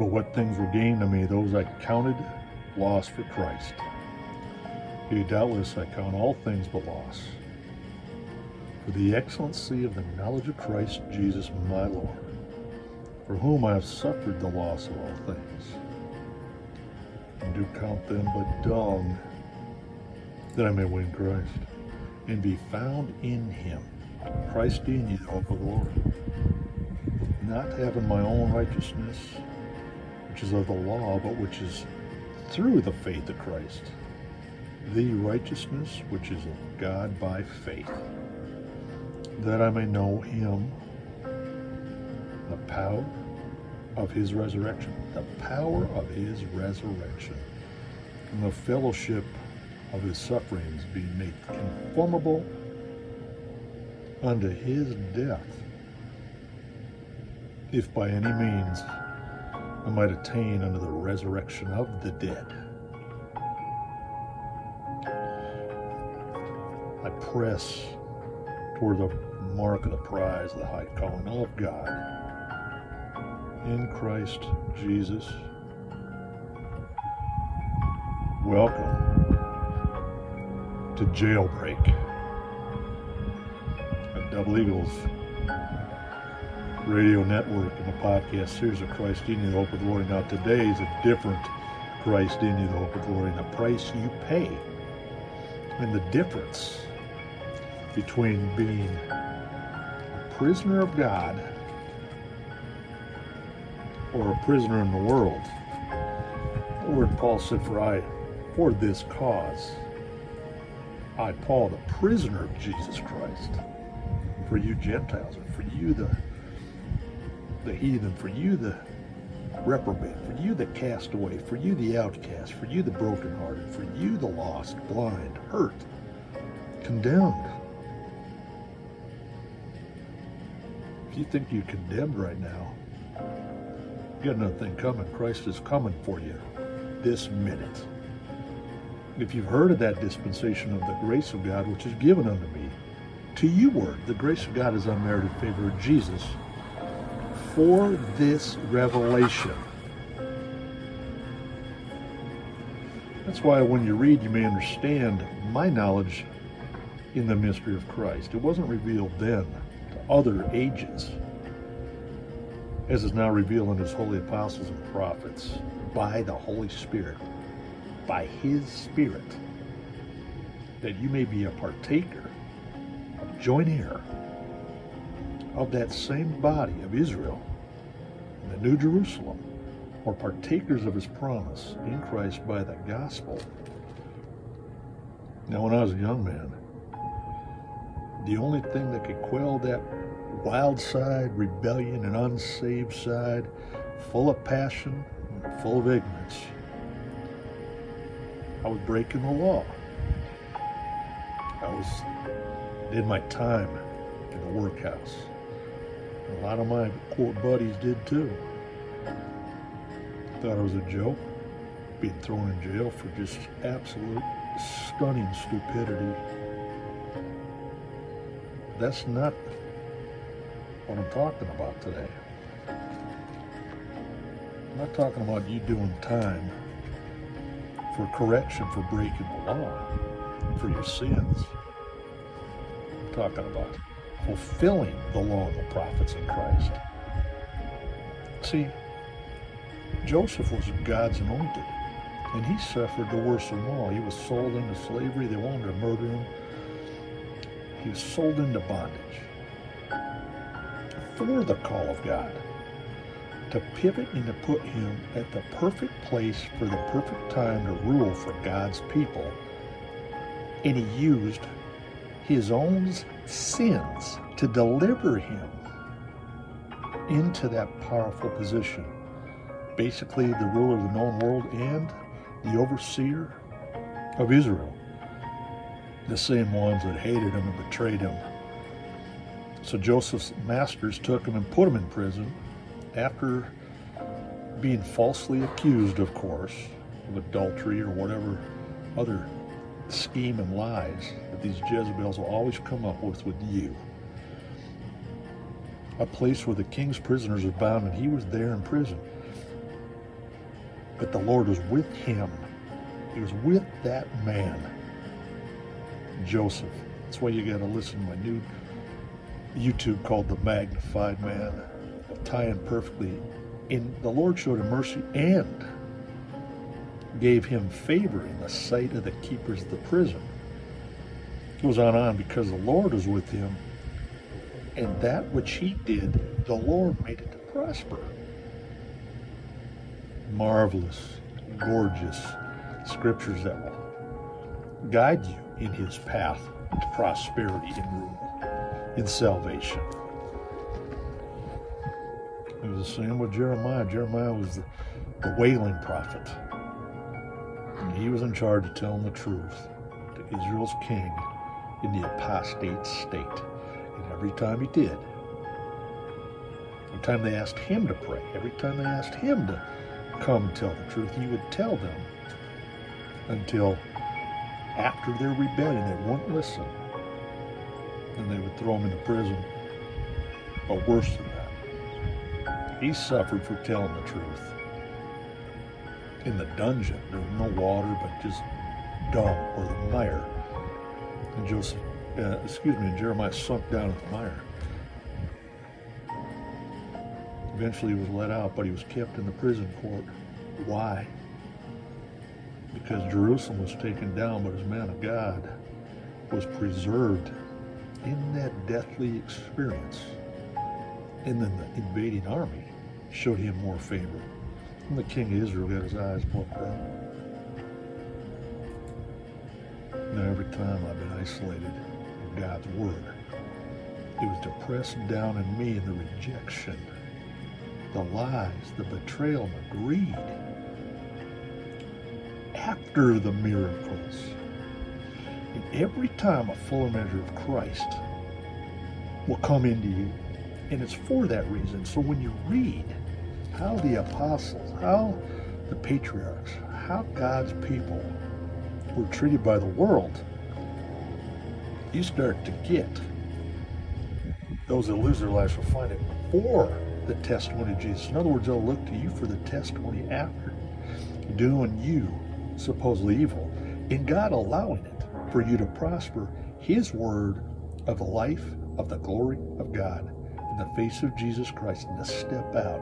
But what things were gained to me, those I counted loss for Christ. Yea, doubtless I count all things but loss. For the excellency of the knowledge of Christ Jesus my Lord, for whom I have suffered the loss of all things, and do count them but dung, that I may win Christ, and be found in him, Christ in you, the hope of glory. Not having my own righteousness, which is of the law, but which is through the faith of Christ, the righteousness which is of God by faith, that I may know him, the power of his resurrection, the power of his resurrection, and the fellowship of his sufferings, being made conformable unto his death, if by any means I might attain unto the resurrection of the dead. I press toward the mark of the prize of the high calling of God in Christ Jesus. Welcome to Jailbreak, a Double Eagles radio network and a podcast series of Christ in you, the hope of glory. Now today is a different Christ in you, the hope of glory, and the price you pay, and the difference between being a prisoner of God or a prisoner in the world. The word Paul said, For I, for this cause, I, Paul, the prisoner of Jesus Christ, for you Gentiles, and for you the the heathen, for you the reprobate, for you the castaway, for you the outcast, for you the brokenhearted, for you the lost, blind, hurt, condemned. If you think you're condemned right now, you got another thing coming. Christ is coming for you this minute. If you've heard of that dispensation of the grace of God, which is given unto me, to you word, the grace of God is unmerited favor of Jesus for this revelation. That's why when you read, you may understand my knowledge in the mystery of Christ. It wasn't revealed then to other ages, as is now revealed in his holy apostles and prophets by the Holy Spirit, by his Spirit, that you may be a partaker, a joint heir of that same body of Israel in the New Jerusalem, or partakers of his promise in Christ by the gospel. Now, when I was a young man, the only thing that could quell that wild side, rebellion, and unsaved side, full of passion, and full of ignorance, I was breaking the law. I was did my time in the workhouse. A lot of my court buddies did too. Thought it was a joke, being thrown in jail for just absolute stunning stupidity. That's not what I'm talking about today. I'm not talking about you doing time for correction for breaking the law, for your sins. I'm talking about fulfilling the law of the prophets in Christ. See, Joseph was God's anointed, and he suffered the worst of all. He was sold into slavery. They wanted to murder him. He was sold into bondage for the call of God to pivot and to put him at the perfect place for the perfect time to rule for God's people. And he used his own sins to deliver him into that powerful position. Basically, the ruler of the known world and the overseer of Israel, the same ones that hated him and betrayed him. So Joseph's masters took him and put him in prison after being falsely accused, of course, of adultery or whatever other scheme and lies these Jezebels will always come up with with you. A place where the king's prisoners are bound, and he was there in prison. But the Lord was with him. He was with that man, Joseph. That's why you got to listen to my new YouTube called The Magnified Man. Tie in perfectly. And the Lord showed him mercy and gave him favor in the sight of the keepers of the prison. Goes on and on because the Lord was with him, and that which he did, the Lord made it to prosper. Marvelous, gorgeous scriptures that will guide you in his path to prosperity and rule, in salvation. It was the same with Jeremiah. Jeremiah was the, the wailing prophet. And he was in charge of telling the truth to Israel's king in the apostate state. And every time he did, every time they asked him to pray, every time they asked him to come tell the truth, he would tell them until after their rebellion they wouldn't listen. And they would throw him into prison. But worse than that, he suffered for telling the truth. In the dungeon, there was no water but just dung or the mire. And Joseph, uh, excuse me, Jeremiah sunk down in the mire. Eventually he was let out, but he was kept in the prison court. Why? Because Jerusalem was taken down, but his man of God was preserved in that deathly experience. And then the invading army showed him more favor. And the king of Israel got his eyes plucked out. Now, every time I've been isolated from God's word, it was to press down in me in the rejection, the lies, the betrayal, the greed. After the miracles, and every time a fuller measure of Christ will come into you, and it's for that reason. So when you read how the apostles, how the patriarchs, how God's people were treated by the world, you start to get those that lose their lives will find it for the testimony of Jesus. In other words, they'll look to you for the testimony after doing you supposedly evil, and God allowing it for you to prosper His word of the life of the glory of God in the face of Jesus Christ and to step out,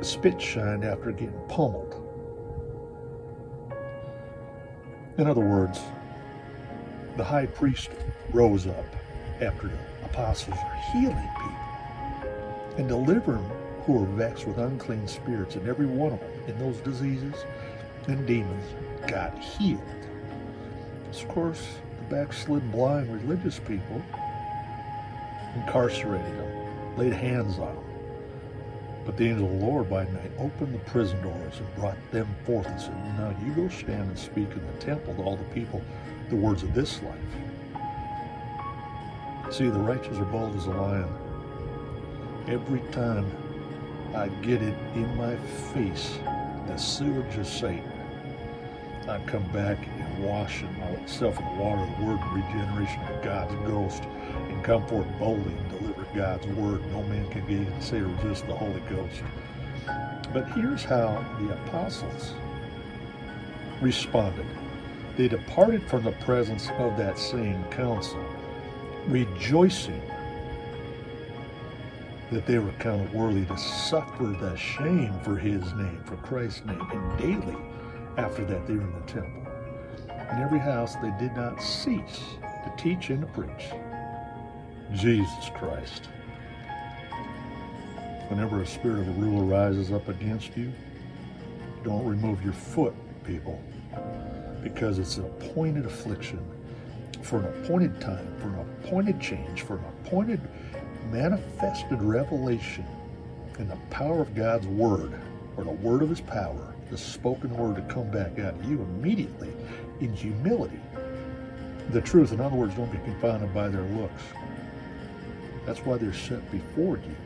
spit shine after getting pummeled. In other words, the high priest rose up after the apostles are healing people and delivering who are vexed with unclean spirits, and every one of them in those diseases and demons got healed. Of course, the backslid blind religious people incarcerated them, laid hands on them. But the angel of the Lord by night opened the prison doors and brought them forth and said, Now you go stand and speak in the temple to all the people the words of this life. See, the righteous are bold as a lion. Every time I get it in my face, the sewage of Satan, I come back and wash myself in the water of the word and regeneration of God's ghost and come forth boldly and deliver God's word. No man can get and say or resist the Holy Ghost. But here's how the apostles responded. They departed from the presence of that same council, rejoicing that they were counted worthy to suffer the shame for his name, for Christ's name, and daily after that they were in the temple. In every house they did not cease to teach and to preach Jesus Christ. Whenever a spirit of a ruler rises up against you, don't remove your foot, people because it's an appointed affliction for an appointed time, for an appointed change, for an appointed manifested revelation in the power of God's word, or the word of his power, the spoken word to come back of you immediately in humility. The truth, in other words, don't be confounded by their looks. That's why they're set before you.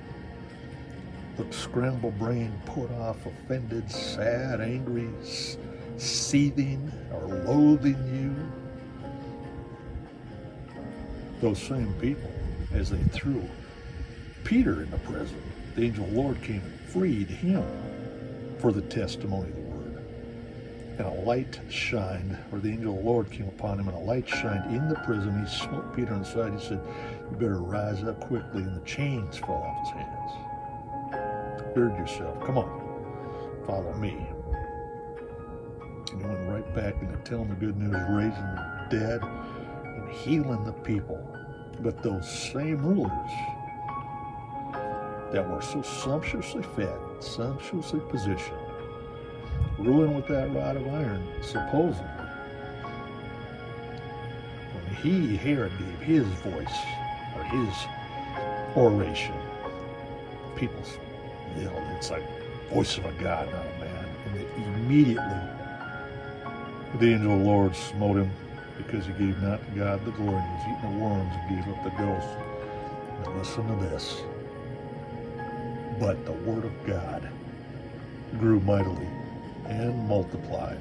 Look scramble brain, put off, offended, sad, angry, seething or loathing you. Those same people, as they threw Peter in the prison, the angel of the Lord came and freed him for the testimony of the word. and a light shined, or the angel of the Lord came upon him, and a light shined in the prison. He smote Peter on the side. He said, You better rise up quickly. And the chains fall off his hands. Gird yourself. Come on. Follow me. And he went right back into telling the good news, raising the dead, and healing the people. But those same rulers that were so sumptuously fed, sumptuously positioned, ruling with that rod of iron, supposedly. When he, Herod, gave his voice his oration, people yelled, it's like voice of a God, not a man. And it immediately the angel of the Lord smote him because he gave not God the glory. He was eating the worms and gave up the ghost. Now listen to this. But the word of God grew mightily and multiplied.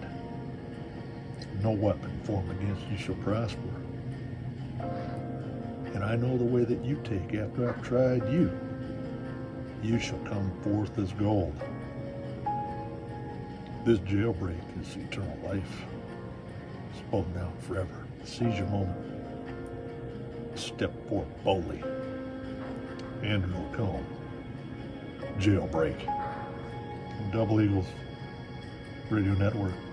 No weapon formed against you shall prosper. And I know the way that you take after I've tried you. You shall come forth as gold. This jailbreak is eternal life. It's Spoken down forever. Seize your moment. Step forth boldly. Andrew LaCombe. Jailbreak. Double Eagles Radio Network.